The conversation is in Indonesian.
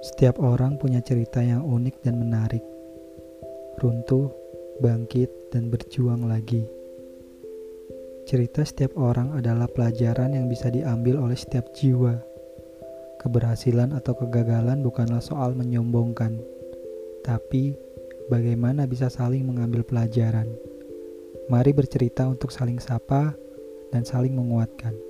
Setiap orang punya cerita yang unik dan menarik. Runtuh, bangkit, dan berjuang lagi. Cerita setiap orang adalah pelajaran yang bisa diambil oleh setiap jiwa. Keberhasilan atau kegagalan bukanlah soal menyombongkan, tapi bagaimana bisa saling mengambil pelajaran. Mari bercerita untuk saling sapa dan saling menguatkan.